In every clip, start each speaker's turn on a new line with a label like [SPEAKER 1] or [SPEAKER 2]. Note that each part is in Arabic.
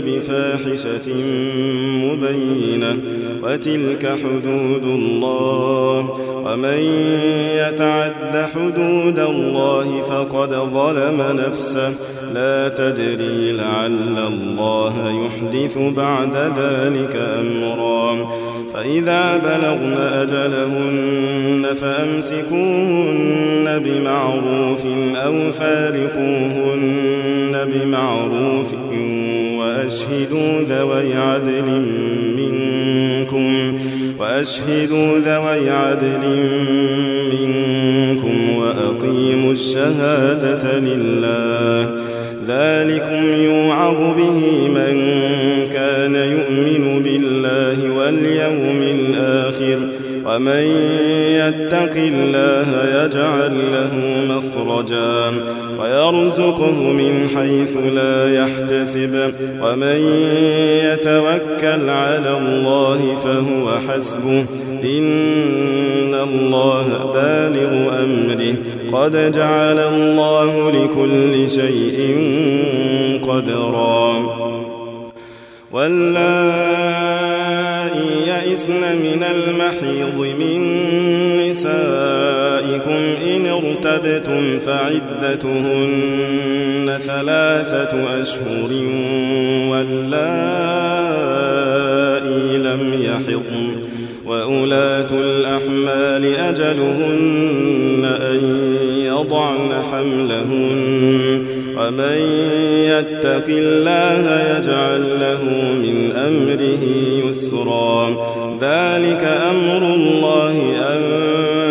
[SPEAKER 1] بفاحشة مبينة وتلك حدود الله ومن يتعد حدود الله فقد ظلم نفسه لا تدري لعل الله يحدث بعد ذلك أمرا فإذا بلغن أجلهن فأمسكوهن بمعروف أو فارقوهن بمعروف وأشهدوا ذوي عدل منكم وأشهدوا ذوي عدل منكم وأقيموا الشهادة لله ذلكم يوعظ به من كان يؤمن بالله واليوم الآخر ومن يتق الله يجعل له مخرجا ويرزقه من حيث لا يحتسب ومن يتوكل على الله فهو حسبه إن الله بالغ أمره قد جعل الله لكل شيء قدرا واللائي يئسن من المحيض من نسائه عليكم إن ارتبتم فعدتهن ثلاثة أشهر واللائي لم يحضن وأولاة الأحمال أجلهن أن يضعن حملهن ومن يتق الله يجعل له من أمره يسرا ذلك أمر الله أن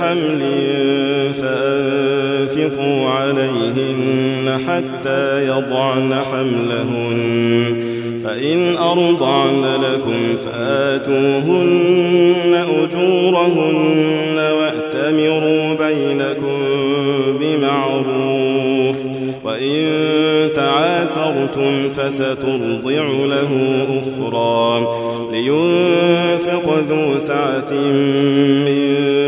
[SPEAKER 1] حمل فأنفقوا عليهن حتى يضعن حملهن فإن أرضعن لكم فآتوهن أجورهن وأتمروا بينكم بمعروف وإن تعاسرتم فسترضع له أخرى لينفق ذو سعة من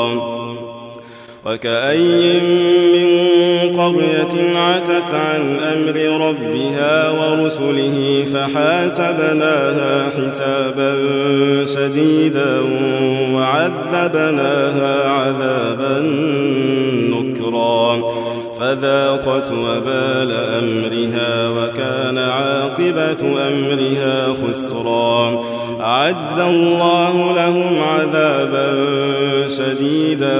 [SPEAKER 1] وكأي من قرية عتت عن أمر ربها ورسله فحاسبناها حسابا شديدا وعذبناها عذابا نكرا فذاقت وبال أمرها وكان عاقبة أمرها خسرا أعد الله لهم عذابا شديدا